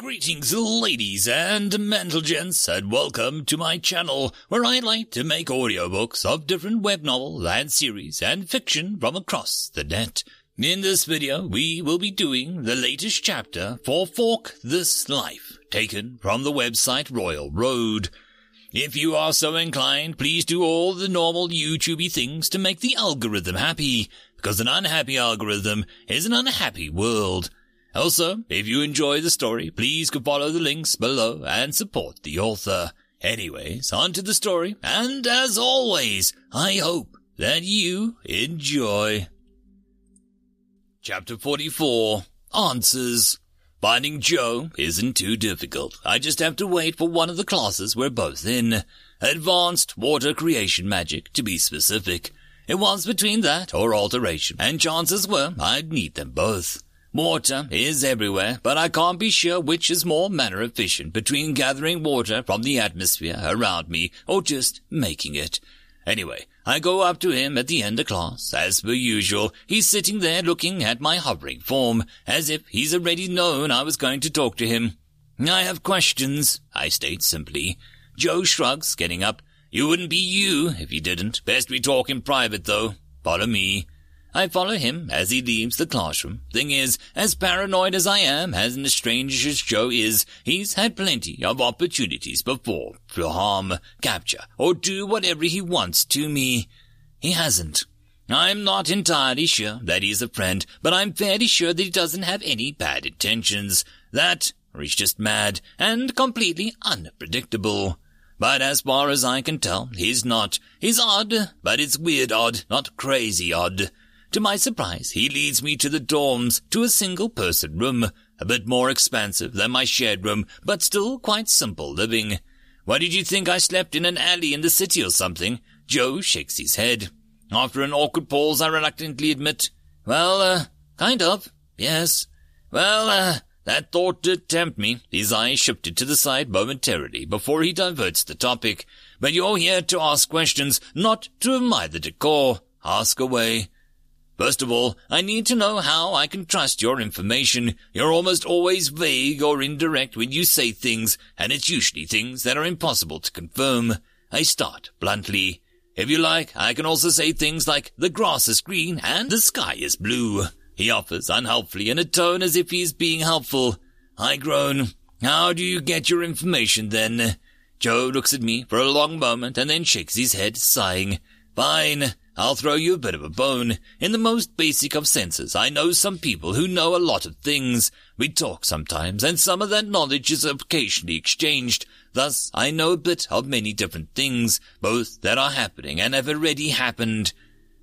Greetings, ladies and gents, and welcome to my channel, where I like to make audiobooks of different web novel and series and fiction from across the net. In this video, we will be doing the latest chapter for Fork This Life, taken from the website Royal Road. If you are so inclined, please do all the normal YouTubey things to make the algorithm happy, because an unhappy algorithm is an unhappy world. Also, if you enjoy the story, please go follow the links below and support the author. Anyways, on to the story, and as always, I hope that you enjoy. Chapter 44 Answers Finding Joe isn't too difficult. I just have to wait for one of the classes we're both in. Advanced Water Creation Magic, to be specific. It was between that or alteration, and chances were I'd need them both. Water is everywhere, but I can't be sure which is more mana efficient between gathering water from the atmosphere around me or just making it. Anyway, I go up to him at the end of class. As per usual, he's sitting there looking at my hovering form, as if he's already known I was going to talk to him. I have questions, I state simply. Joe shrugs, getting up. You wouldn't be you if you didn't. Best we talk in private, though. Follow me. I follow him as he leaves the classroom. Thing is, as paranoid as I am, as strange as Joe is, he's had plenty of opportunities before to harm, capture, or do whatever he wants to me. He hasn't. I'm not entirely sure that he's a friend, but I'm fairly sure that he doesn't have any bad intentions. That, or he's just mad and completely unpredictable. But as far as I can tell, he's not. He's odd, but it's weird odd, not crazy odd. To my surprise, he leads me to the dorms, to a single-person room, a bit more expansive than my shared room, but still quite simple living. Why did you think I slept in an alley in the city or something? Joe shakes his head. After an awkward pause, I reluctantly admit, well, uh, kind of, yes. Well, uh, that thought did tempt me. His eyes shifted to the side momentarily before he diverts the topic. But you're here to ask questions, not to admire the decor. Ask away. First of all, I need to know how I can trust your information. You're almost always vague or indirect when you say things, and it's usually things that are impossible to confirm. I start bluntly. If you like, I can also say things like, the grass is green and the sky is blue. He offers unhelpfully in a tone as if he is being helpful. I groan. How do you get your information then? Joe looks at me for a long moment and then shakes his head, sighing. Fine. I'll throw you a bit of a bone. In the most basic of senses, I know some people who know a lot of things. We talk sometimes, and some of that knowledge is occasionally exchanged. Thus, I know a bit of many different things, both that are happening and have already happened.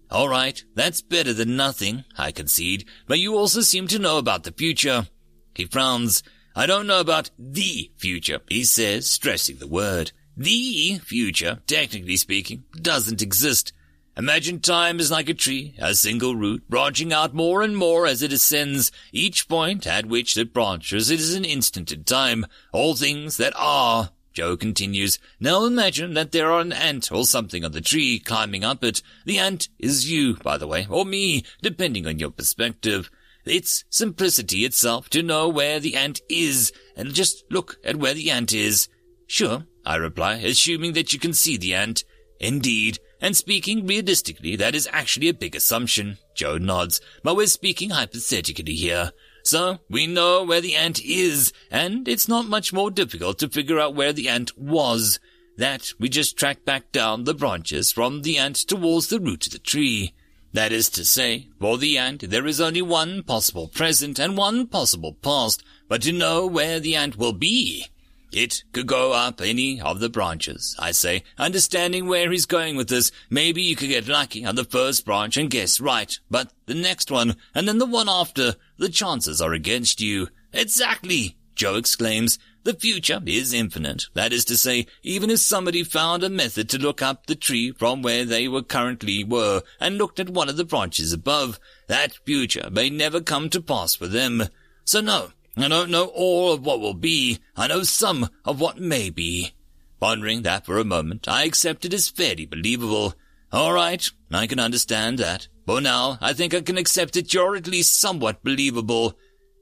All right, that's better than nothing, I concede, but you also seem to know about the future. He frowns. I don't know about the future, he says, stressing the word. The future, technically speaking, doesn't exist. Imagine time is like a tree, a single root, branching out more and more as it ascends. Each point at which it branches is an instant in time. All things that are. Joe continues, now imagine that there are an ant or something on the tree climbing up it. The ant is you, by the way, or me, depending on your perspective. It's simplicity itself to know where the ant is, and just look at where the ant is. Sure, I reply, assuming that you can see the ant. Indeed, and speaking realistically, that is actually a big assumption. Joe nods, but we're speaking hypothetically here. So, we know where the ant is, and it's not much more difficult to figure out where the ant was. That we just track back down the branches from the ant towards the root of the tree. That is to say, for the ant there is only one possible present and one possible past, but to know where the ant will be, it could go up any of the branches, I say, understanding where he's going with this. Maybe you could get lucky on the first branch and guess right, but the next one, and then the one after, the chances are against you. Exactly, Joe exclaims. The future is infinite. That is to say, even if somebody found a method to look up the tree from where they were currently were and looked at one of the branches above, that future may never come to pass for them. So no, I don't know all of what will be. I know some of what may be. Pondering that for a moment, I accept it as fairly believable. All right, I can understand that. For now, I think I can accept that you're at least somewhat believable.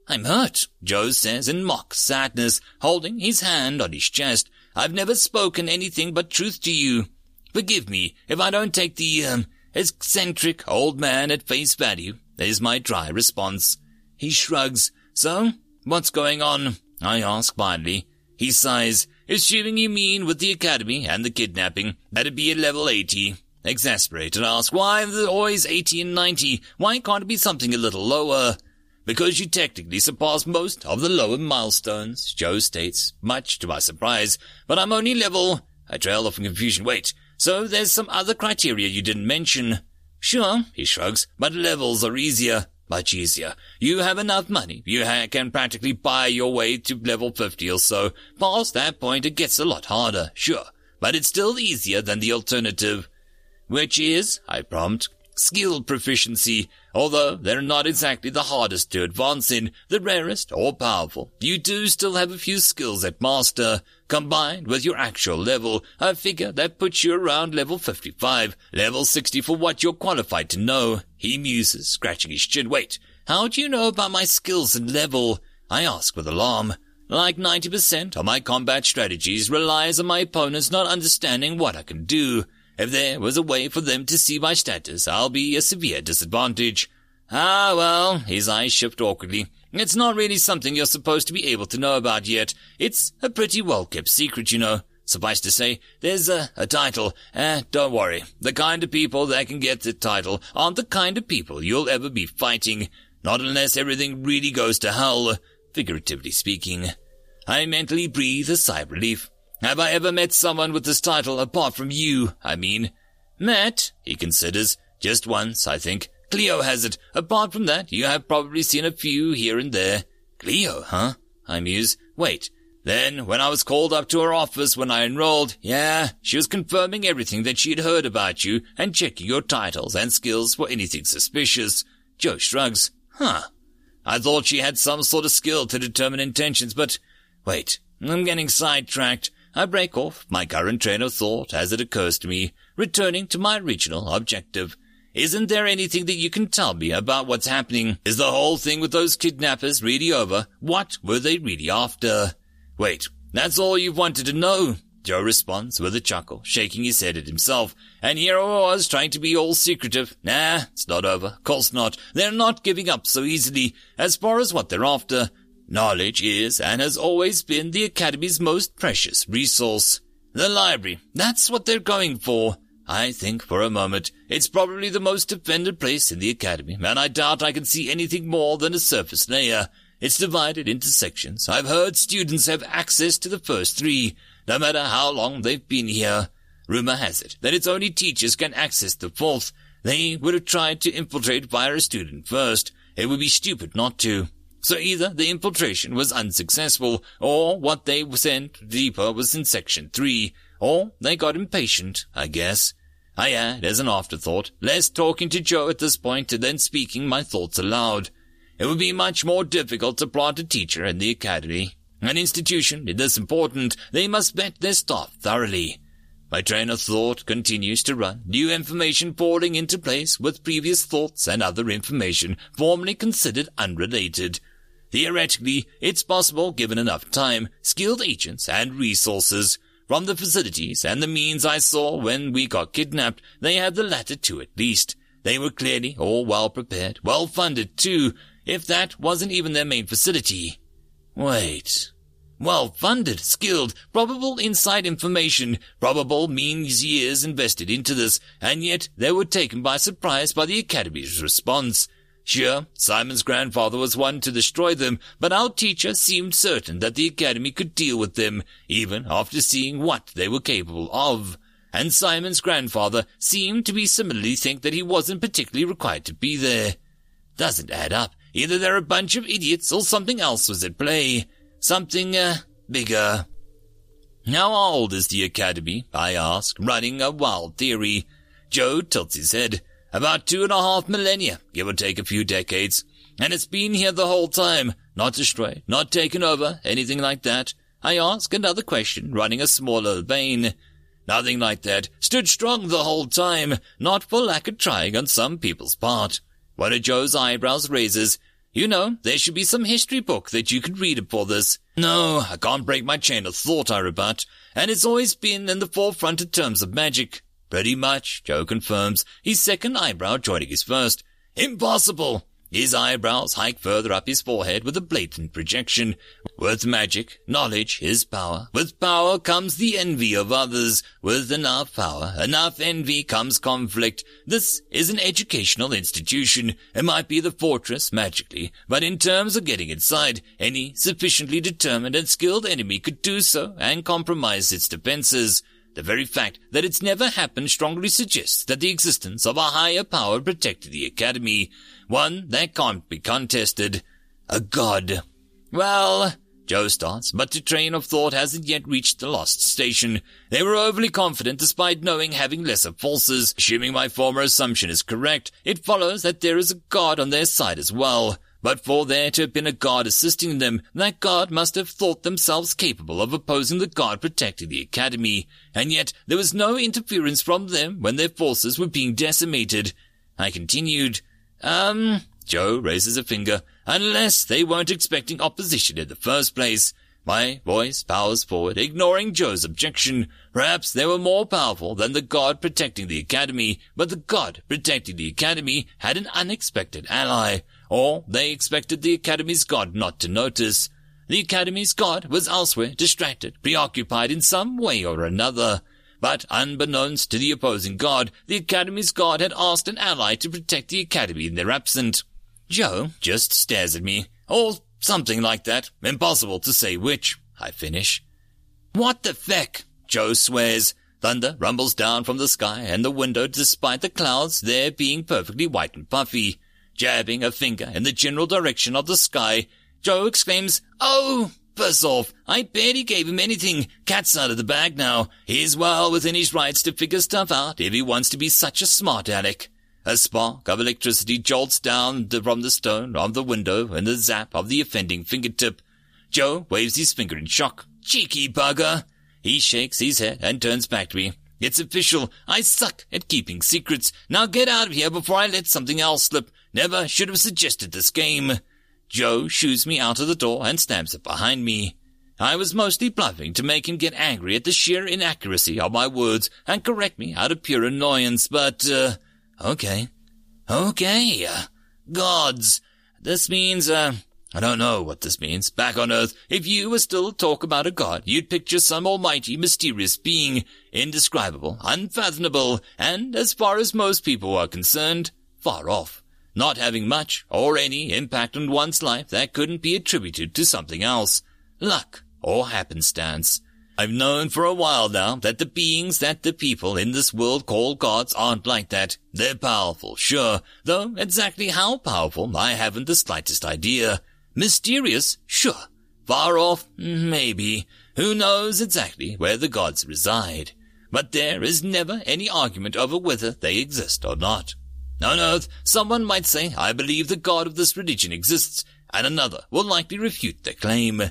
I'm hurt, Joe says in mock sadness, holding his hand on his chest. I've never spoken anything but truth to you. Forgive me if I don't take the, um, eccentric old man at face value, is my dry response. He shrugs. So, what's going on? I ask mildly. He sighs. Assuming you mean with the academy and the kidnapping, that'd be at level 80. Exasperated, I ask, why the always 80 and 90? Why can't it be something a little lower? Because you technically surpass most of the lower milestones, Joe states, much to my surprise. But I'm only level... I trail off in confusion. Wait, so there's some other criteria you didn't mention. Sure, he shrugs, but levels are easier. Much easier. You have enough money. You can practically buy your way to level 50 or so. Past that point, it gets a lot harder, sure. But it's still easier than the alternative. Which is, I prompt, skill proficiency. Although they're not exactly the hardest to advance in, the rarest or powerful. You do still have a few skills at master. Combined with your actual level, I figure that puts you around level 55, level 60 for what you're qualified to know. He muses, scratching his chin. Wait, how do you know about my skills and level? I ask with alarm. Like 90% of my combat strategies relies on my opponents not understanding what I can do. If there was a way for them to see my status, I'll be a severe disadvantage. Ah, well, his eyes shift awkwardly. It's not really something you're supposed to be able to know about yet. It's a pretty well-kept secret, you know. Suffice to say, there's a, a title. Eh, don't worry. The kind of people that can get the title aren't the kind of people you'll ever be fighting. Not unless everything really goes to hell, figuratively speaking. I mentally breathe a sigh of relief. Have I ever met someone with this title apart from you, I mean? Met, he considers. Just once, I think. Cleo has it. Apart from that, you have probably seen a few here and there. Cleo, huh? I muse. Wait. Then, when I was called up to her office when I enrolled, yeah, she was confirming everything that she had heard about you and checking your titles and skills for anything suspicious. Joe shrugs. Huh. I thought she had some sort of skill to determine intentions, but wait, I'm getting sidetracked. I break off my current train of thought as it occurs to me, returning to my original objective. Isn't there anything that you can tell me about what's happening? Is the whole thing with those kidnappers really over? What were they really after? Wait, that's all you've wanted to know? Joe responds with a chuckle, shaking his head at himself. And here I was trying to be all secretive. Nah, it's not over. Course not. They're not giving up so easily. As far as what they're after, knowledge is and has always been the Academy's most precious resource. The library. That's what they're going for. I think for a moment it's probably the most defended place in the academy, and I doubt I can see anything more than a surface layer. It's divided into sections. I've heard students have access to the first three, no matter how long they've been here. Rumor has it that its only teachers can access the fourth. They would have tried to infiltrate via a student first. It would be stupid not to. So either the infiltration was unsuccessful, or what they sent deeper was in section three, or they got impatient, I guess. I add, as an afterthought, less talking to Joe at this point than speaking my thoughts aloud. It would be much more difficult to plant a teacher in the academy. An institution this important, they must vet their staff thoroughly. My train of thought continues to run, new information falling into place with previous thoughts and other information formerly considered unrelated. Theoretically, it's possible, given enough time, skilled agents, and resources, from the facilities and the means I saw when we got kidnapped, they had the latter two at least. They were clearly all well prepared, well funded too, if that wasn't even their main facility. Wait. Well funded, skilled, probable inside information, probable means years invested into this, and yet they were taken by surprise by the Academy's response. Sure, Simon's grandfather was one to destroy them, but our teacher seemed certain that the Academy could deal with them, even after seeing what they were capable of. And Simon's grandfather seemed to be similarly think that he wasn't particularly required to be there. Doesn't add up. Either they're a bunch of idiots or something else was at play. Something, uh, bigger. How old is the Academy? I ask, running a wild theory. Joe tilts his head. About two and a half millennia, give or take a few decades. And it's been here the whole time. Not destroyed, not taken over, anything like that. I ask another question, running a smaller vein. Nothing like that. Stood strong the whole time, not for lack of trying on some people's part. One of Joe's eyebrows raises. You know, there should be some history book that you could read for this. No, I can't break my chain of thought, I rebut, and it's always been in the forefront in terms of magic. Pretty much, Joe confirms, his second eyebrow joining his first. Impossible! His eyebrows hike further up his forehead with a blatant projection. With magic, knowledge is power. With power comes the envy of others. With enough power, enough envy comes conflict. This is an educational institution. It might be the fortress magically, but in terms of getting inside, any sufficiently determined and skilled enemy could do so and compromise its defenses. The very fact that it's never happened strongly suggests that the existence of a higher power protected the Academy one that can't be contested. A god. Well, Joe starts, but the train of thought hasn't yet reached the lost station. They were overly confident despite knowing having lesser forces. Assuming my former assumption is correct, it follows that there is a god on their side as well. But for there to have been a god assisting them, that god must have thought themselves capable of opposing the god protecting the academy. And yet there was no interference from them when their forces were being decimated. I continued, um, Joe raises a finger. Unless they weren't expecting opposition in the first place. My voice powers forward, ignoring Joe's objection. Perhaps they were more powerful than the god protecting the academy, but the god protecting the academy had an unexpected ally. Or they expected the academy's god not to notice. The academy's god was elsewhere, distracted, preoccupied in some way or another. But unbeknownst to the opposing god, the Academy's god had asked an ally to protect the Academy in their absence. Joe just stares at me, or something like that. Impossible to say which, I finish. What the feck? Joe swears. Thunder rumbles down from the sky and the window despite the clouds there being perfectly white and puffy. Jabbing a finger in the general direction of the sky, Joe exclaims, Oh! First off, I barely gave him anything. Cat's out of the bag now. He's well within his rights to figure stuff out if he wants to be such a smart aleck. A spark of electricity jolts down from the stone of the window and the zap of the offending fingertip. Joe waves his finger in shock. Cheeky bugger! He shakes his head and turns back to me. It's official. I suck at keeping secrets. Now get out of here before I let something else slip. Never should have suggested this game. Joe shoos me out of the door and stamps it behind me. I was mostly bluffing to make him get angry at the sheer inaccuracy of my words and correct me out of pure annoyance, but, uh, okay. Okay. Gods. This means, uh, I don't know what this means. Back on Earth, if you were still to talk about a god, you'd picture some almighty, mysterious being, indescribable, unfathomable, and, as far as most people are concerned, far off not having much or any impact on one's life that couldn't be attributed to something else, luck or happenstance. I've known for a while now that the beings that the people in this world call gods aren't like that. They're powerful, sure, though exactly how powerful I haven't the slightest idea. Mysterious, sure. Far off, maybe. Who knows exactly where the gods reside? But there is never any argument over whether they exist or not. On earth, someone might say, I believe the God of this religion exists, and another will likely refute the claim.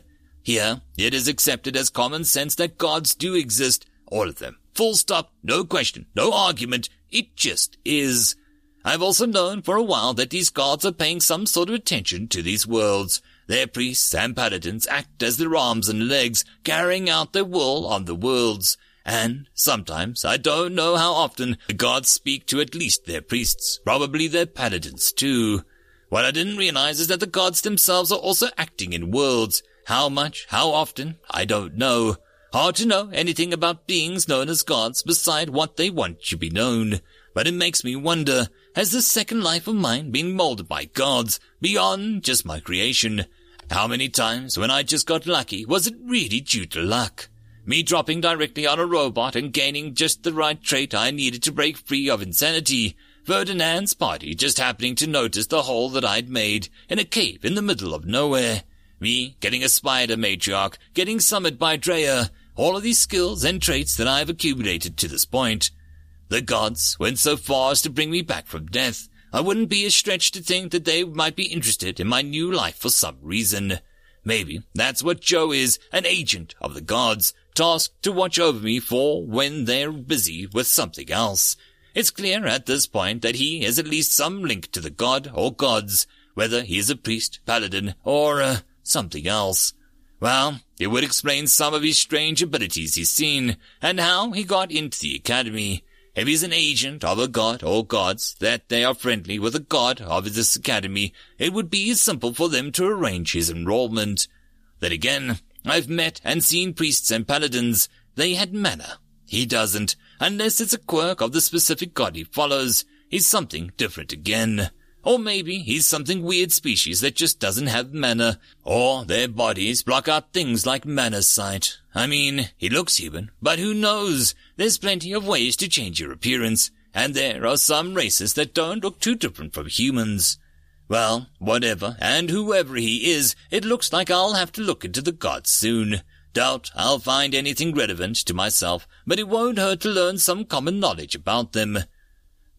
Here, it is accepted as common sense that gods do exist, all of them. Full stop, no question, no argument, it just is. I've also known for a while that these gods are paying some sort of attention to these worlds. Their priests and paladins act as their arms and legs, carrying out their will on the worlds. And sometimes, I don't know how often, the gods speak to at least their priests, probably their paladins too. What I didn't realize is that the gods themselves are also acting in worlds. How much, how often, I don't know. Hard to know anything about beings known as gods beside what they want to be known. But it makes me wonder, has this second life of mine been molded by gods beyond just my creation? How many times when I just got lucky was it really due to luck? Me dropping directly on a robot and gaining just the right trait I needed to break free of insanity. Ferdinand's party just happening to notice the hole that I'd made in a cave in the middle of nowhere. Me getting a spider matriarch, getting summoned by Drea, all of these skills and traits that I've accumulated to this point. The gods went so far as to bring me back from death. I wouldn't be a stretch to think that they might be interested in my new life for some reason. Maybe that's what Joe is, an agent of the gods, tasked to watch over me for when they're busy with something else. It's clear at this point that he has at least some link to the god or gods. whether he is a priest, paladin, or uh, something else. Well, it would explain some of his strange abilities he's seen, and how he got into the academy. If he's an agent of a god or gods, that they are friendly with a god of this academy, it would be simple for them to arrange his enrollment. Then again, I've met and seen priests and paladins. They had mana. He doesn't, unless it's a quirk of the specific god he follows. He's something different again. Or maybe he's something weird species that just doesn't have mana. Or their bodies block out things like mana sight. I mean, he looks human, but who knows? There's plenty of ways to change your appearance, and there are some races that don't look too different from humans. Well, whatever, and whoever he is, it looks like I'll have to look into the gods soon. Doubt I'll find anything relevant to myself, but it won't hurt to learn some common knowledge about them.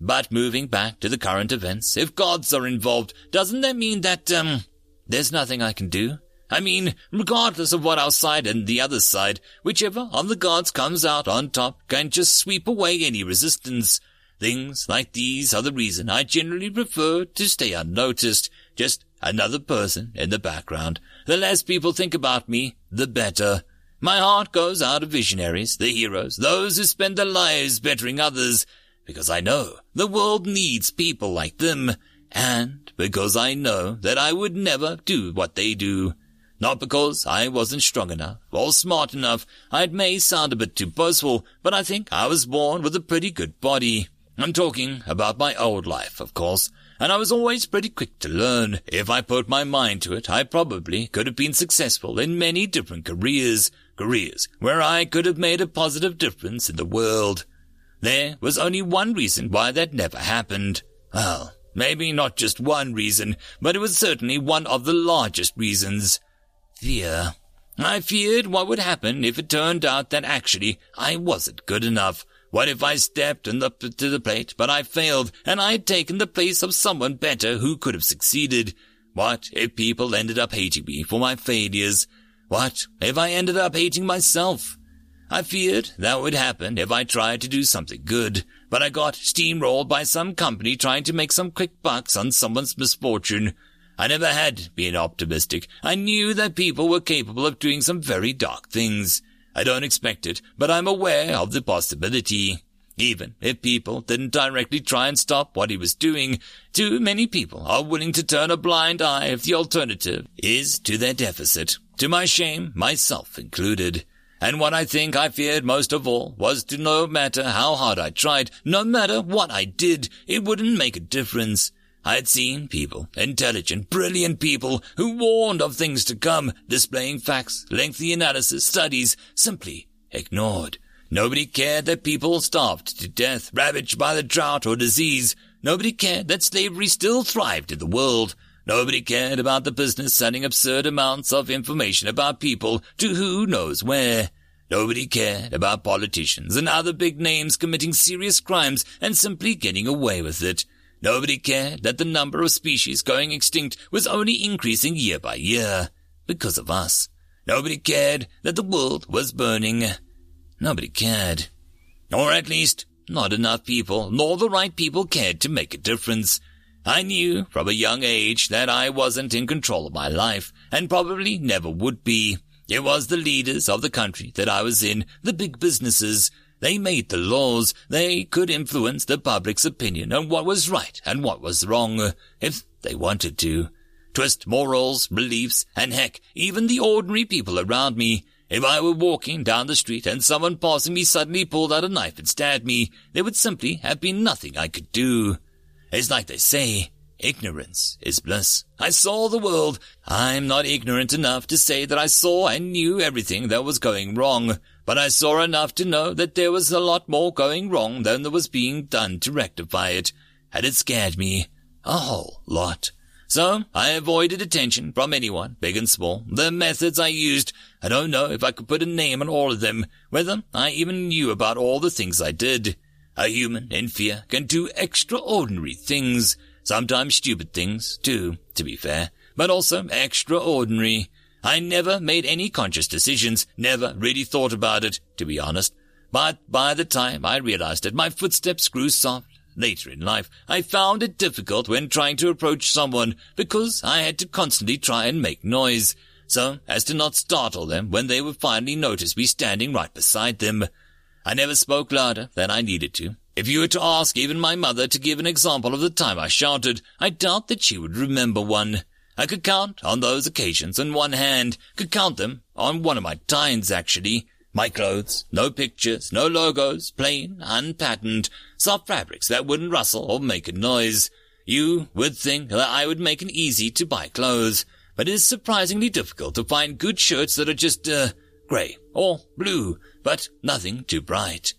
But moving back to the current events, if gods are involved, doesn't that mean that, um, there's nothing I can do? I mean, regardless of what our side and the other side, whichever of the gods comes out on top can just sweep away any resistance. Things like these are the reason I generally prefer to stay unnoticed, just another person in the background. The less people think about me, the better. My heart goes out to visionaries, the heroes, those who spend their lives bettering others, because I know the world needs people like them, and because I know that I would never do what they do. Not because I wasn't strong enough or smart enough. I may sound a bit too boastful, but I think I was born with a pretty good body. I'm talking about my old life, of course, and I was always pretty quick to learn. If I put my mind to it, I probably could have been successful in many different careers, careers where I could have made a positive difference in the world. There was only one reason why that never happened. Well, maybe not just one reason, but it was certainly one of the largest reasons. Fear. I feared what would happen if it turned out that actually I wasn't good enough. What if I stepped in the, to the plate, but I failed, and I had taken the place of someone better who could have succeeded? What if people ended up hating me for my failures? What if I ended up hating myself? I feared that would happen if I tried to do something good, but I got steamrolled by some company trying to make some quick bucks on someone's misfortune. I never had been optimistic. I knew that people were capable of doing some very dark things. I don't expect it, but I'm aware of the possibility. Even if people didn't directly try and stop what he was doing, too many people are willing to turn a blind eye if the alternative is to their deficit. To my shame, myself included. And what I think I feared most of all was to no matter how hard I tried, no matter what I did, it wouldn't make a difference. I had seen people, intelligent, brilliant people, who warned of things to come, displaying facts, lengthy analysis, studies, simply ignored. Nobody cared that people starved to death, ravaged by the drought or disease. Nobody cared that slavery still thrived in the world. Nobody cared about the business sending absurd amounts of information about people to who knows where. Nobody cared about politicians and other big names committing serious crimes and simply getting away with it. Nobody cared that the number of species going extinct was only increasing year by year because of us. Nobody cared that the world was burning. Nobody cared. Or at least, not enough people, nor the right people cared to make a difference. I knew from a young age that I wasn't in control of my life, and probably never would be. It was the leaders of the country that I was in, the big businesses. They made the laws. They could influence the public's opinion on what was right and what was wrong, if they wanted to. Twist morals, beliefs, and heck, even the ordinary people around me. If I were walking down the street and someone passing me suddenly pulled out a knife and stabbed me, there would simply have been nothing I could do. It's like they say, ignorance is bliss. I saw the world. I'm not ignorant enough to say that I saw and knew everything that was going wrong, but I saw enough to know that there was a lot more going wrong than there was being done to rectify it, and it scared me a whole lot. So I avoided attention from anyone, big and small. The methods I used, I don't know if I could put a name on all of them, whether I even knew about all the things I did. A human in fear can do extraordinary things, sometimes stupid things, too, to be fair, but also extraordinary. I never made any conscious decisions, never really thought about it, to be honest. But by the time I realized it, my footsteps grew soft, later in life, I found it difficult when trying to approach someone because I had to constantly try and make noise, so as to not startle them when they would finally notice me standing right beside them. I never spoke louder than I needed to. If you were to ask even my mother to give an example of the time I shouted, I doubt that she would remember one. I could count on those occasions on one hand, could count them on one of my tines, actually. My clothes, no pictures, no logos, plain, unpatterned, soft fabrics that wouldn't rustle or make a noise. You would think that I would make an easy to buy clothes, but it is surprisingly difficult to find good shirts that are just, uh, grey or blue, but nothing too bright.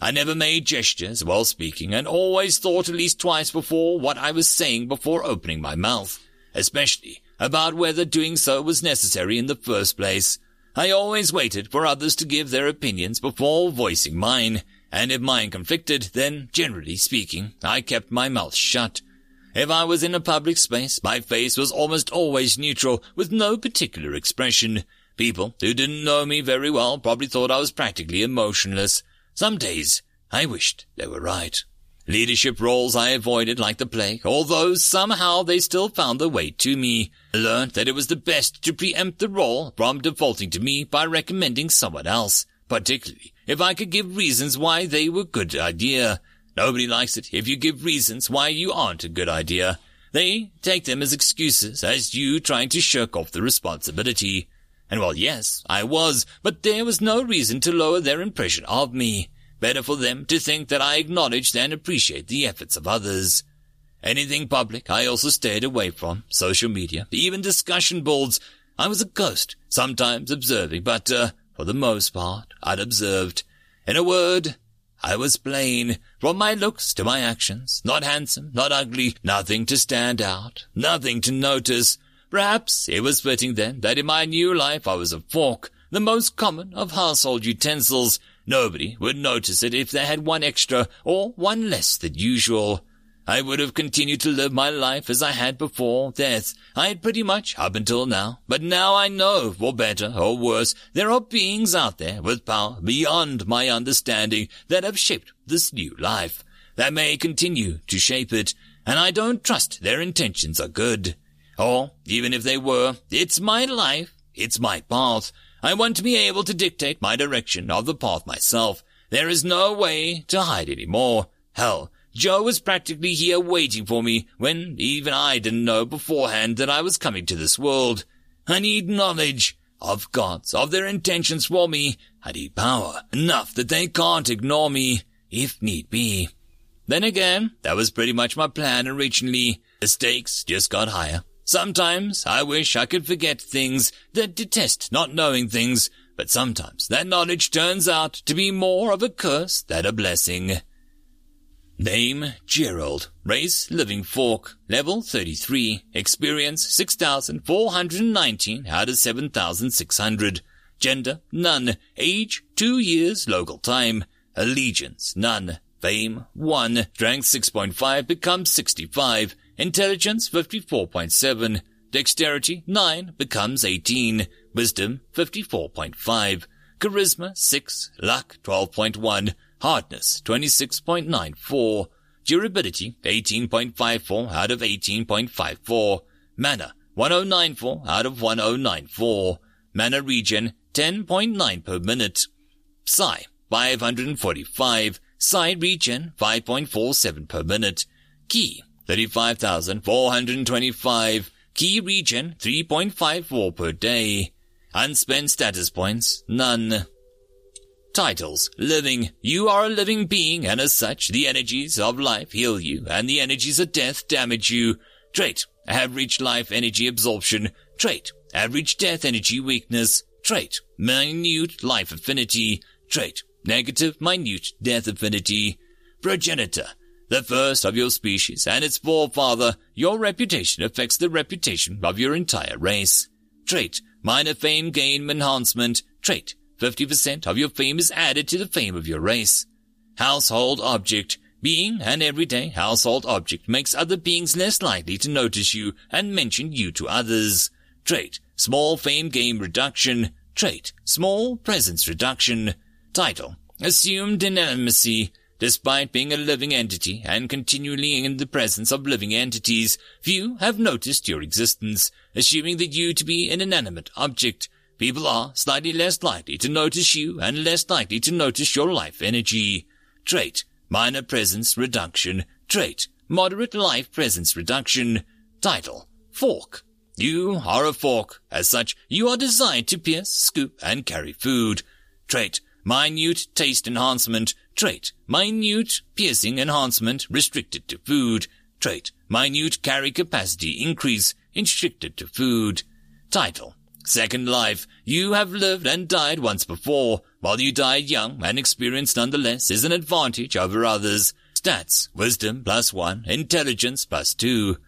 I never made gestures while speaking and always thought at least twice before what I was saying before opening my mouth especially about whether doing so was necessary in the first place. I always waited for others to give their opinions before voicing mine, and if mine conflicted, then, generally speaking, I kept my mouth shut. If I was in a public space, my face was almost always neutral, with no particular expression. People who didn't know me very well probably thought I was practically emotionless. Some days, I wished they were right. Leadership roles I avoided like the plague, although somehow they still found their way to me. I learned that it was the best to preempt the role from defaulting to me by recommending someone else, particularly if I could give reasons why they were a good idea. Nobody likes it if you give reasons why you aren't a good idea. They take them as excuses, as you trying to shirk off the responsibility. And well, yes, I was, but there was no reason to lower their impression of me. Better for them to think that I acknowledge and appreciate the efforts of others. Anything public I also stayed away from, social media, even discussion boards. I was a ghost, sometimes observing, but, uh, for the most part, I'd observed. In a word, I was plain, from my looks to my actions, not handsome, not ugly, nothing to stand out, nothing to notice. Perhaps it was fitting then that in my new life I was a fork, the most common of household utensils, Nobody would notice it if they had one extra or one less than usual. I would have continued to live my life as I had before death. I had pretty much up until now. But now I know, for better or worse, there are beings out there with power beyond my understanding that have shaped this new life, that may continue to shape it, and I don't trust their intentions are good. Or, even if they were, it's my life, it's my path, I want to be able to dictate my direction of the path myself. There is no way to hide anymore. Hell, Joe was practically here waiting for me when even I didn't know beforehand that I was coming to this world. I need knowledge of gods, of their intentions for me. I need power enough that they can't ignore me, if need be. Then again, that was pretty much my plan originally. The stakes just got higher. Sometimes I wish I could forget things that detest not knowing things, but sometimes that knowledge turns out to be more of a curse than a blessing. Name Gerald. Race Living Fork. Level 33. Experience 6,419 out of 7,600. Gender None. Age 2 years. Local time. Allegiance None. Fame 1. Strength 6.5 becomes 65. Intelligence 54.7. Dexterity 9 becomes 18. Wisdom 54.5. Charisma 6. Luck 12.1. Hardness 26.94. Durability 18.54 out of 18.54. Mana 1094 out of 1094. Mana Regen 10.9 per minute. Psi 545. Psi Regen 5.47 per minute. Ki 35,425. Ki regen, 3.54 per day. Unspent status points, none. Titles, living. You are a living being, and as such, the energies of life heal you, and the energies of death damage you. Trait, average life energy absorption. Trait, average death energy weakness. Trait, minute life affinity. Trait, negative minute death affinity. Progenitor, the first of your species and its forefather, your reputation affects the reputation of your entire race. Trait, minor fame gain enhancement. Trait, 50% of your fame is added to the fame of your race. Household object, being an everyday household object makes other beings less likely to notice you and mention you to others. Trait, small fame gain reduction. Trait, small presence reduction. Title, assumed intimacy. Despite being a living entity and continually in the presence of living entities, few have noticed your existence, assuming that you to be an inanimate object. People are slightly less likely to notice you and less likely to notice your life energy. Trait, minor presence reduction. Trait, moderate life presence reduction. Title, fork. You are a fork. As such, you are designed to pierce, scoop, and carry food. Trait, minute taste enhancement. Trait, minute piercing enhancement restricted to food. Trait, minute carry capacity increase restricted to food. Title, Second life, you have lived and died once before. While you died young and experienced nonetheless is an advantage over others. Stats, wisdom plus one, intelligence plus two.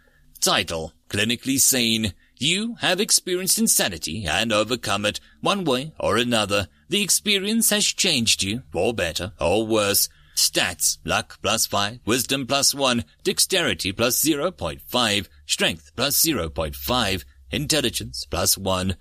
Title, clinically sane. You have experienced insanity and overcome it one way or another. The experience has changed you, or better or worse. Stats, luck plus 5, wisdom plus 1, dexterity plus 0.5, strength plus 0.5, intelligence plus 1.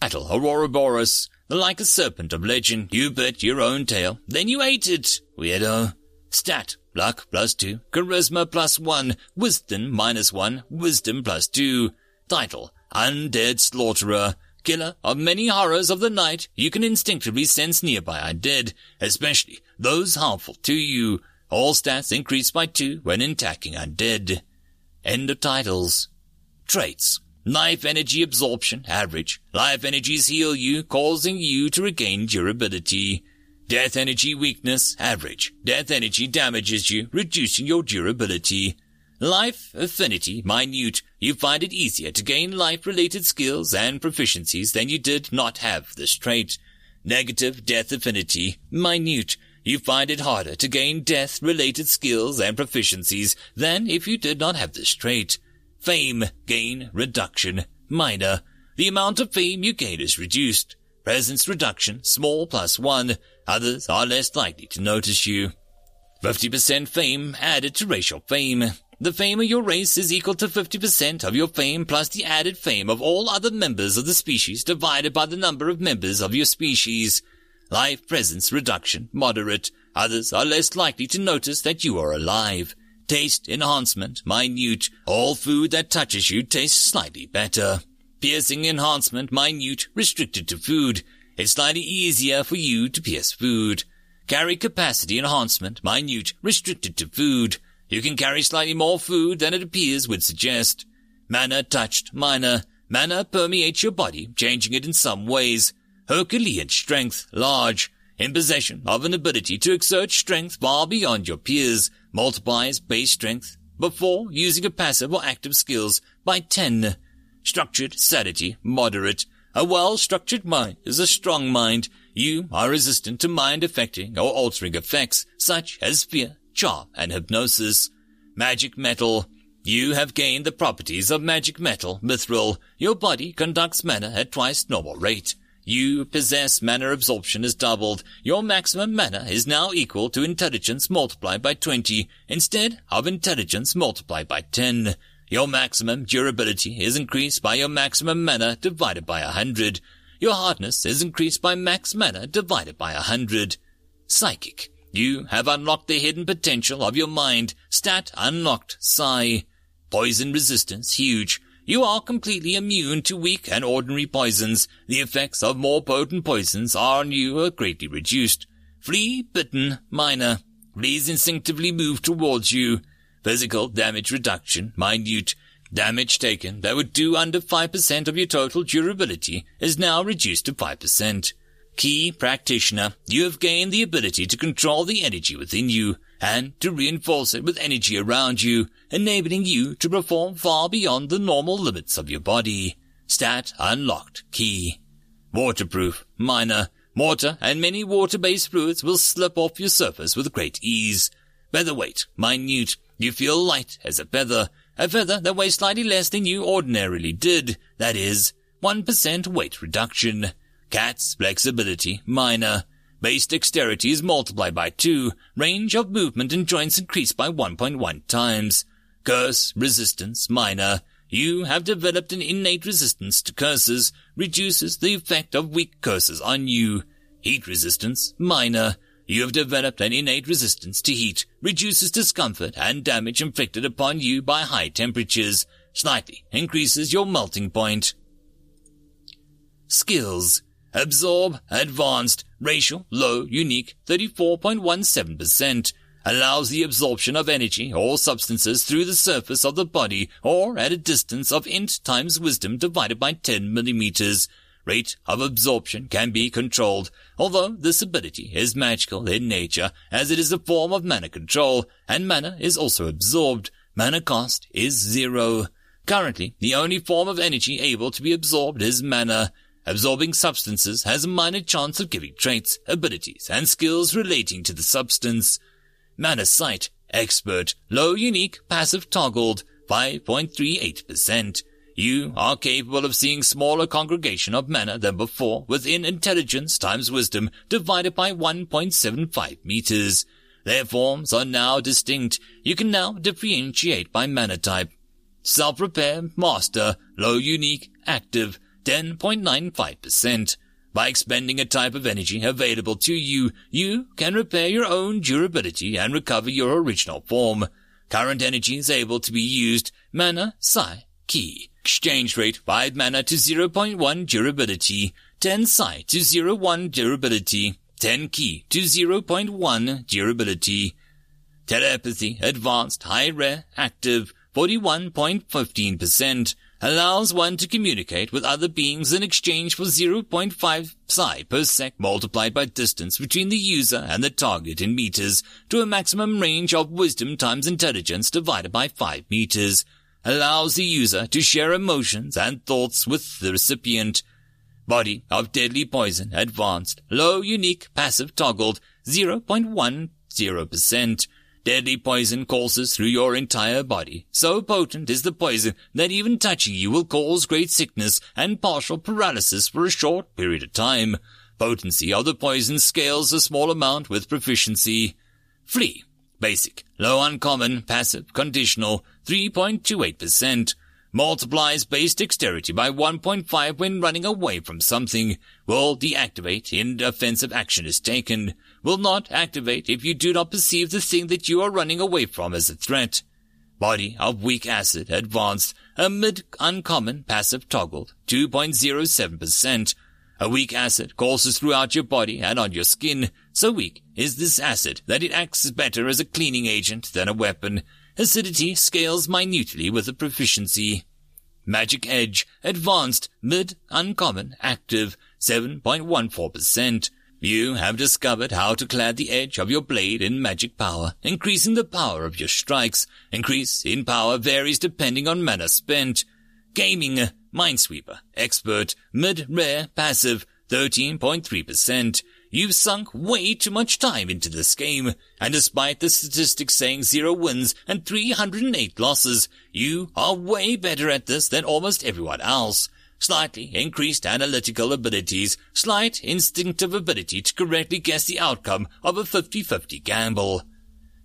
Battle Ouroboros, like a serpent of legend, you bit your own tail, then you ate it, weirdo. Stat, luck plus 2, charisma plus 1, wisdom minus 1, wisdom plus 2. Title, Undead Slaughterer, killer of many horrors of the night, you can instinctively sense nearby undead, especially those harmful to you. All stats increase by two when attacking undead. End of titles. Traits. Life energy absorption, average. Life energies heal you, causing you to regain durability. Death energy weakness, average. Death energy damages you, reducing your durability. Life affinity, minute. You find it easier to gain life-related skills and proficiencies than you did not have this trait. Negative death affinity, minute. You find it harder to gain death-related skills and proficiencies than if you did not have this trait. Fame gain reduction, minor. The amount of fame you gain is reduced. Presence reduction, small plus one. Others are less likely to notice you. 50% fame added to racial fame. The fame of your race is equal to 50% of your fame plus the added fame of all other members of the species divided by the number of members of your species. Life presence reduction, moderate. Others are less likely to notice that you are alive. Taste enhancement, minute. All food that touches you tastes slightly better. Piercing enhancement, minute, restricted to food. It's slightly easier for you to pierce food. Carry capacity enhancement, minute, restricted to food. You can carry slightly more food than it appears would suggest. Mana touched, minor. Mana permeates your body, changing it in some ways. Herculean strength, large. In possession of an ability to exert strength far beyond your peers, multiplies base strength before using a passive or active skills by 10. Structured sanity, moderate. A well-structured mind is a strong mind. You are resistant to mind affecting or altering effects, such as fear, charm, and hypnosis. Magic metal. You have gained the properties of magic metal, mithril. Your body conducts mana at twice normal rate. You possess mana absorption is doubled. Your maximum mana is now equal to intelligence multiplied by 20 instead of intelligence multiplied by 10. Your maximum durability is increased by your maximum mana divided by 100. Your hardness is increased by max mana divided by 100. Psychic. You have unlocked the hidden potential of your mind. Stat unlocked. Psi. Poison resistance huge. You are completely immune to weak and ordinary poisons. The effects of more potent poisons are on you are greatly reduced. Flea bitten, minor. Fleas instinctively move towards you. Physical damage reduction, minute. Damage taken that would do under 5% of your total durability is now reduced to 5%. Ki practitioner, you have gained the ability to control the energy within you and to reinforce it with energy around you, enabling you to perform far beyond the normal limits of your body. Stat unlocked. Ki. Waterproof. Minor. Mortar and many water-based fluids will slip off your surface with great ease. Featherweight. Minute. You feel light as a feather. A feather that weighs slightly less than you ordinarily did. That is, 1% weight reduction. Cat's flexibility, minor. Base dexterity is multiplied by 2. Range of movement and joints increased by 1.1 times. Curse resistance, minor. You have developed an innate resistance to curses, reduces the effect of weak curses on you. Heat resistance, minor. You have developed an innate resistance to heat, reduces discomfort and damage inflicted upon you by high temperatures, slightly increases your melting point. Skills. Absorb, advanced, racial, low, unique, 34.17%. Allows the absorption of energy or substances through the surface of the body or at a distance of int times wisdom divided by 10 millimeters. Rate of absorption can be controlled, although this ability is magical in nature as it is a form of mana control, and mana is also absorbed. Mana cost is zero. Currently, the only form of energy able to be absorbed is mana. Absorbing substances has a minor chance of giving traits, abilities, and skills relating to the substance. Mana sight, expert, low unique, passive toggled, 5.38%. You are capable of seeing smaller congregation of mana than before within intelligence times wisdom divided by 1.75 meters. Their forms are now distinct. You can now differentiate by mana type. Self-repair, master, low unique, active, 10.95%. By expending a type of energy available to you, you can repair your own durability and recover your original form. Current energy is able to be used, mana, psi, ki. Exchange rate 5 mana to 0.1 durability, 10 psi to 0.1 durability, 10 ki to 0.1 durability. Telepathy, advanced, high rare, active, 41.15%, allows one to communicate with other beings in exchange for 0.5 psi per sec multiplied by distance between the user and the target in meters to a maximum range of wisdom times intelligence divided by 5 meters. Allows the user to share emotions and thoughts with the recipient. Body of deadly poison advanced, low unique passive toggled 0.10%. Deadly poison courses through your entire body. So potent is the poison that even touching you will cause great sickness and partial paralysis for a short period of time. Potency of the poison scales a small amount with proficiency. Flee. Basic. Low uncommon. Passive. Conditional. 3.28%. Multiplies base dexterity by 1.5 when running away from something. Will deactivate in offensive action is taken will not activate if you do not perceive the thing that you are running away from as a threat. Body of weak acid advanced, a mid uncommon passive toggled, 2.07%. A weak acid courses throughout your body and on your skin. So weak is this acid that it acts better as a cleaning agent than a weapon. Acidity scales minutely with a proficiency. Magic Edge, advanced, mid, uncommon, active, 7.14%. You have discovered how to clad the edge of your blade in magic power, increasing the power of your strikes. Increase in power varies depending on mana spent. Gaming, Minesweeper, Expert, Mid, Rare, Passive, 13.3%. You've sunk way too much time into this game, and despite the statistics saying zero wins and 308 losses, you are way better at this than almost everyone else slightly increased analytical abilities, slight instinctive ability to correctly guess the outcome of a 50-50 gamble.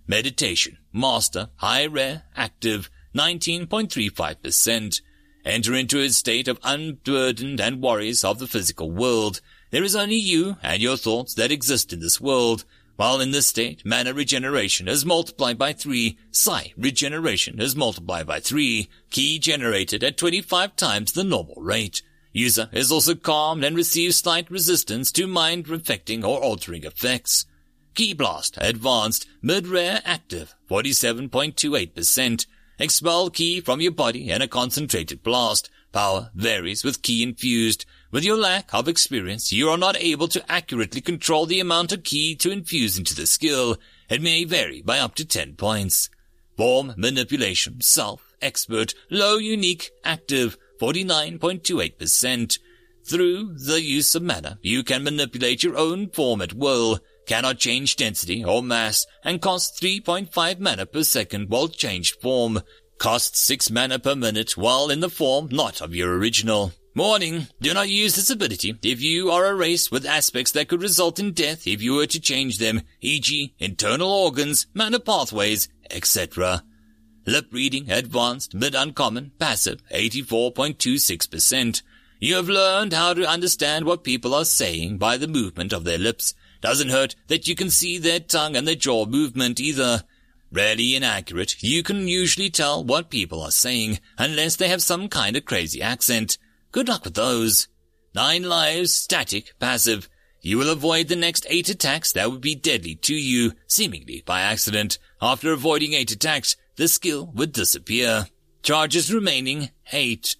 Meditation, master, high rare, active, 19.35%. Enter into a state of unburdened and worries of the physical world. There is only you and your thoughts that exist in this world. While in this state, mana regeneration is multiplied by 3, psi regeneration is multiplied by 3, ki generated at 25 times the normal rate. User is also calmed and receives slight resistance to mind-affecting or altering effects. Ki Blast Advanced Mid-Rare Active 47.28%. Expel Ki from your body in a concentrated blast. Power varies with Ki infused. With your lack of experience, you are not able to accurately control the amount of ki to infuse into the skill. It may vary by up to 10 points. Form, manipulation, self, expert, low, unique, active, 49.28%. Through the use of mana, you can manipulate your own form at will, cannot change density or mass, and costs 3.5 mana per second while changed form. Costs 6 mana per minute while in the form not of your original. Warning, do not use this ability if you are a race with aspects that could result in death if you were to change them, e.g. internal organs, mana pathways, etc. Lip reading, advanced, mid uncommon, passive, 84.26%. You have learned how to understand what people are saying by the movement of their lips. Doesn't hurt that you can see their tongue and their jaw movement either. Rarely inaccurate, you can usually tell what people are saying, unless they have some kind of crazy accent. Good luck with those. Nine lives, static, passive. You will avoid the next eight attacks that would be deadly to you, seemingly by accident. After avoiding eight attacks, the skill would disappear. Charges remaining, eight.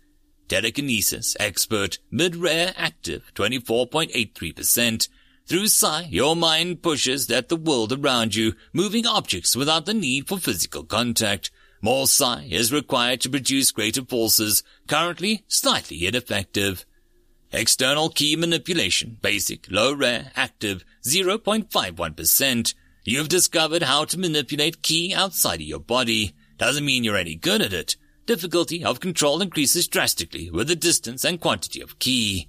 Telekinesis, expert, mid-rare, active, 24.83%. Through psi, your mind pushes at the world around you, moving objects without the need for physical contact. More psi is required to produce greater forces, currently slightly ineffective. External ki manipulation, basic, low rare, active, 0.51%. You've discovered how to manipulate ki outside of your body. Doesn't mean you're any good at it. Difficulty of control increases drastically with the distance and quantity of ki.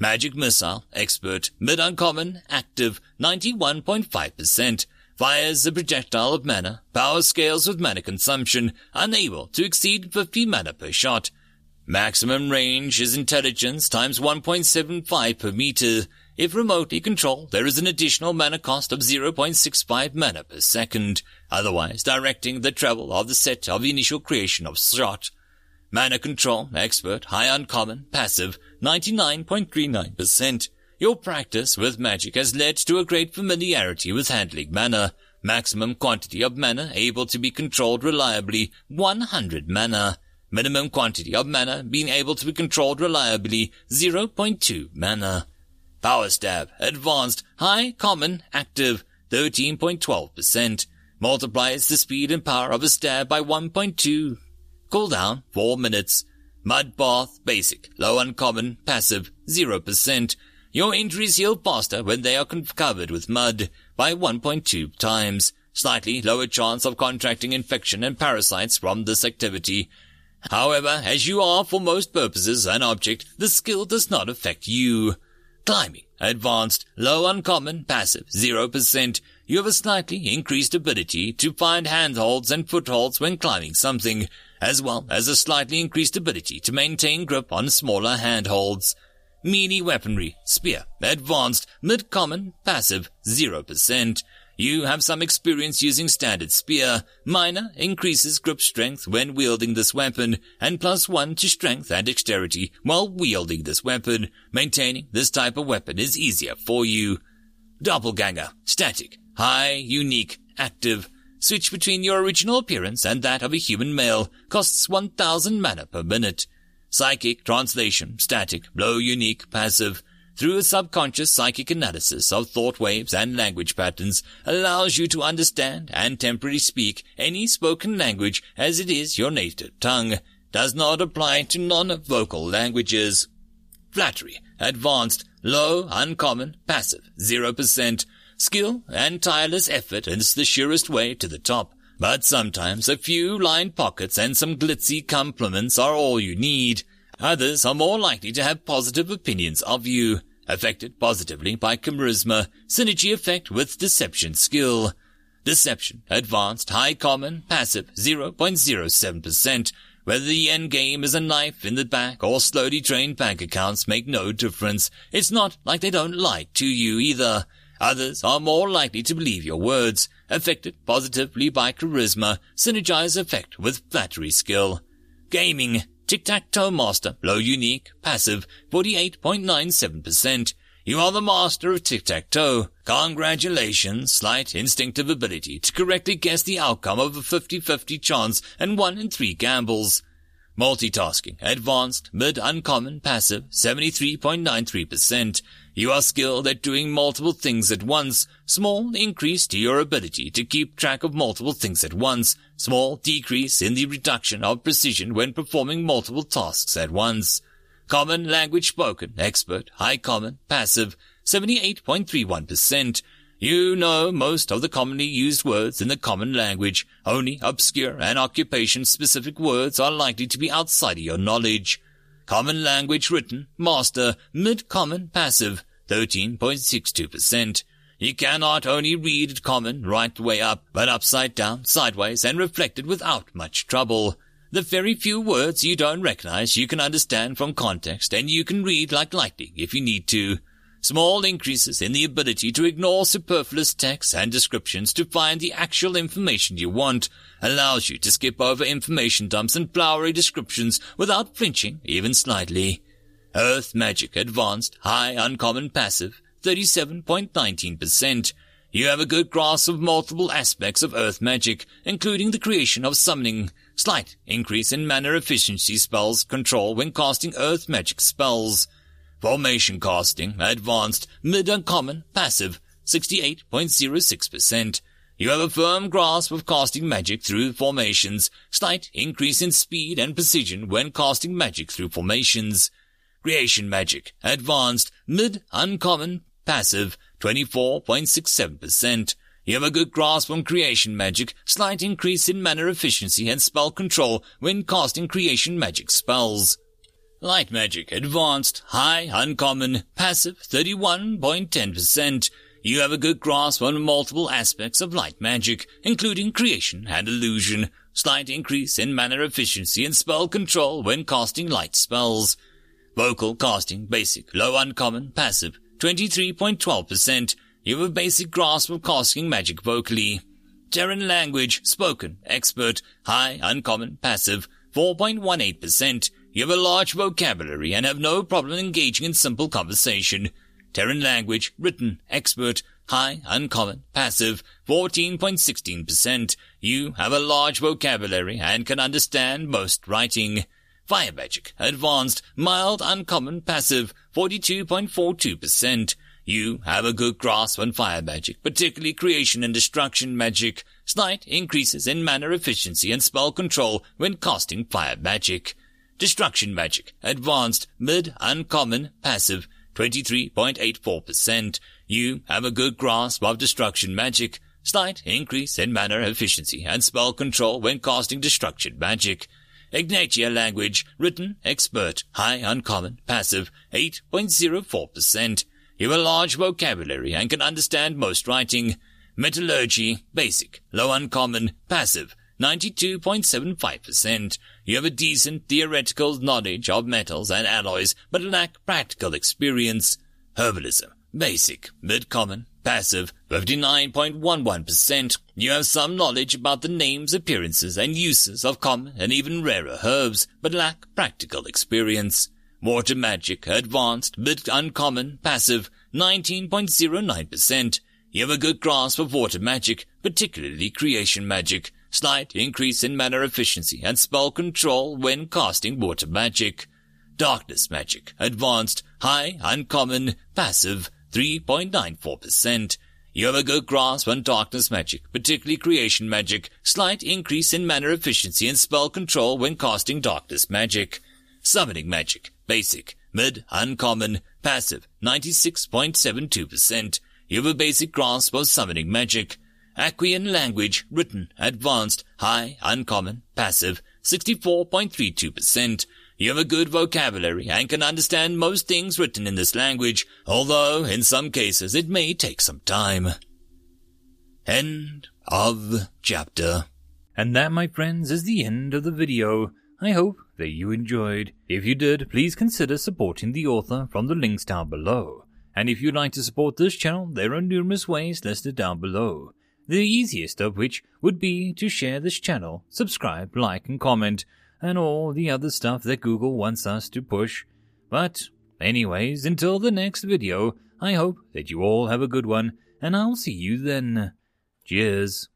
Magic missile, expert, mid-uncommon, active, 91.5%. Fires a projectile of mana. Power scales with mana consumption, unable to exceed 50 mana per shot. Maximum range is intelligence times 1.75 per meter. If remotely controlled, there is an additional mana cost of 0.65 mana per second, otherwise directing the travel of the set of initial creation of shot. Mana control, expert, high uncommon, passive, 99.39%. Your practice with magic has led to a great familiarity with handling mana. Maximum quantity of mana able to be controlled reliably, 100 mana. Minimum quantity of mana being able to be controlled reliably, 0.2 mana. Power Stab, Advanced, High, Common, Active, 13.12%. Multiplies the speed and power of a stab by 1.2. Cooldown, 4 minutes. Mud Bath, Basic, Low Uncommon, Passive, 0%. Your injuries heal faster when they are covered with mud by 1.2 times. Slightly lower chance of contracting infection and parasites from this activity. However, as you are for most purposes an object, the skill does not affect you. Climbing, advanced, low uncommon, passive, 0%. You have a slightly increased ability to find handholds and footholds when climbing something, as well as a slightly increased ability to maintain grip on smaller handholds. Melee weaponry, spear, advanced, mid-common, passive, 0%. You have some experience using standard spear. Minor increases grip strength when wielding this weapon, and plus one to strength and dexterity while wielding this weapon. Maintaining this type of weapon is easier for you. Doppelganger, static, high, unique, active. Switch between your original appearance and that of a human male. Costs 1000 mana per minute. Psychic, translation, static, low, unique, passive through a subconscious psychic analysis of thought waves and language patterns allows you to understand and temporarily speak any spoken language as it is your native tongue. Does not apply to non-vocal languages. Flattery, advanced, low, uncommon, passive, 0%. Skill and tireless effort is the surest way to the top. But sometimes a few lined pockets and some glitzy compliments are all you need. Others are more likely to have positive opinions of you affected positively by charisma, synergy effect with deception skill. Deception, advanced, high common, passive, 0.07%. Whether the end game is a knife in the back or slowly drained bank accounts make no difference. It's not like they don't lie to you either. Others are more likely to believe your words, affected positively by charisma, synergize effect with flattery skill. Gaming, Tic-tac-toe master, low unique, passive, 48.97%. You are the master of tic-tac-toe. Congratulations, slight instinctive ability to correctly guess the outcome of a 50-50 chance and 1 in 3 gambles. Multitasking, advanced, mid, uncommon, passive, 73.93%. You are skilled at doing multiple things at once. Small increase to your ability to keep track of multiple things at once. Small decrease in the reduction of precision when performing multiple tasks at once. Common language spoken, expert, high common, passive, 78.31%. You know most of the commonly used words in the common language. Only obscure and occupation-specific words are likely to be outside of your knowledge. Common language written, master, mid-common, passive, 13.62%. You cannot only read common right way up, but upside down, sideways, and reflected without much trouble. The very few words you don't recognize you can understand from context and you can read like lightning if you need to. Small increases in the ability to ignore superfluous text and descriptions to find the actual information you want allows you to skip over information dumps and flowery descriptions without flinching even slightly. Earth Magic Advanced High Uncommon Passive 37.19%. You have a good grasp of multiple aspects of Earth Magic, including the creation of summoning, slight increase in mana efficiency spells control when casting Earth Magic spells, Formation casting, advanced, mid uncommon, passive, 68.06%. You have a firm grasp of casting magic through formations, slight increase in speed and precision when casting magic through formations. Creation magic, advanced, mid uncommon, passive, 24.67%. You have a good grasp on creation magic, slight increase in mana efficiency and spell control when casting creation magic spells. Light Magic Advanced, High, Uncommon, Passive 31.10%. You have a good grasp on multiple aspects of light magic, including creation and illusion, slight increase in mana efficiency and spell control when casting light spells. Vocal casting, basic, low uncommon, passive, 23.12%. You have a basic grasp of casting magic vocally. Terran language, spoken, expert, high, uncommon, passive, 4.18%. You have a large vocabulary and have no problem engaging in simple conversation. Terran language, written, expert, high, uncommon, passive, 14.16%. You have a large vocabulary and can understand most writing. Fire magic, advanced, mild, uncommon, passive, 42.42%. You have a good grasp on fire magic, particularly creation and destruction magic. Slight increases in mana efficiency and spell control when casting fire magic. Destruction Magic, Advanced, Mid, Uncommon, Passive, 23.84%. You have a good grasp of Destruction Magic, slight increase in mana efficiency and spell control when casting Destruction Magic. Ignatia language, written, expert, high uncommon, passive, 8.04%. You have a large vocabulary and can understand most writing. Metallurgy, basic, low uncommon, passive, 92.75%. You have a decent theoretical knowledge of metals and alloys, but lack practical experience. Herbalism, basic, mid-common, passive, 59.11%. You have some knowledge about the names, appearances, and uses of common and even rarer herbs, but lack practical experience. Water magic, advanced, but uncommon, passive, 19.09%. You have a good grasp of water magic, particularly creation magic slight increase in mana efficiency and spell control when casting water magic. Darkness magic, advanced, high, uncommon, passive, 3.94%. You have a good grasp on darkness magic, particularly creation magic, slight increase in mana efficiency and spell control when casting darkness magic. Summoning magic, basic, mid, uncommon, passive, 96.72%. You have a basic grasp of summoning magic. Aquian language, written, advanced, high, uncommon, passive, 64.32%. You have a good vocabulary and can understand most things written in this language, although in some cases it may take some time. End of chapter. And that, my friends, is the end of the video. I hope that you enjoyed. If you did, please consider supporting the author from the links down below. And if you'd like to support this channel, there are numerous ways listed down below the easiest of which would be to share this channel, subscribe, like, and comment, and all the other stuff that Google wants us to push. But, anyways, until the next video, I hope that you all have a good one, and I'll see you then. Cheers.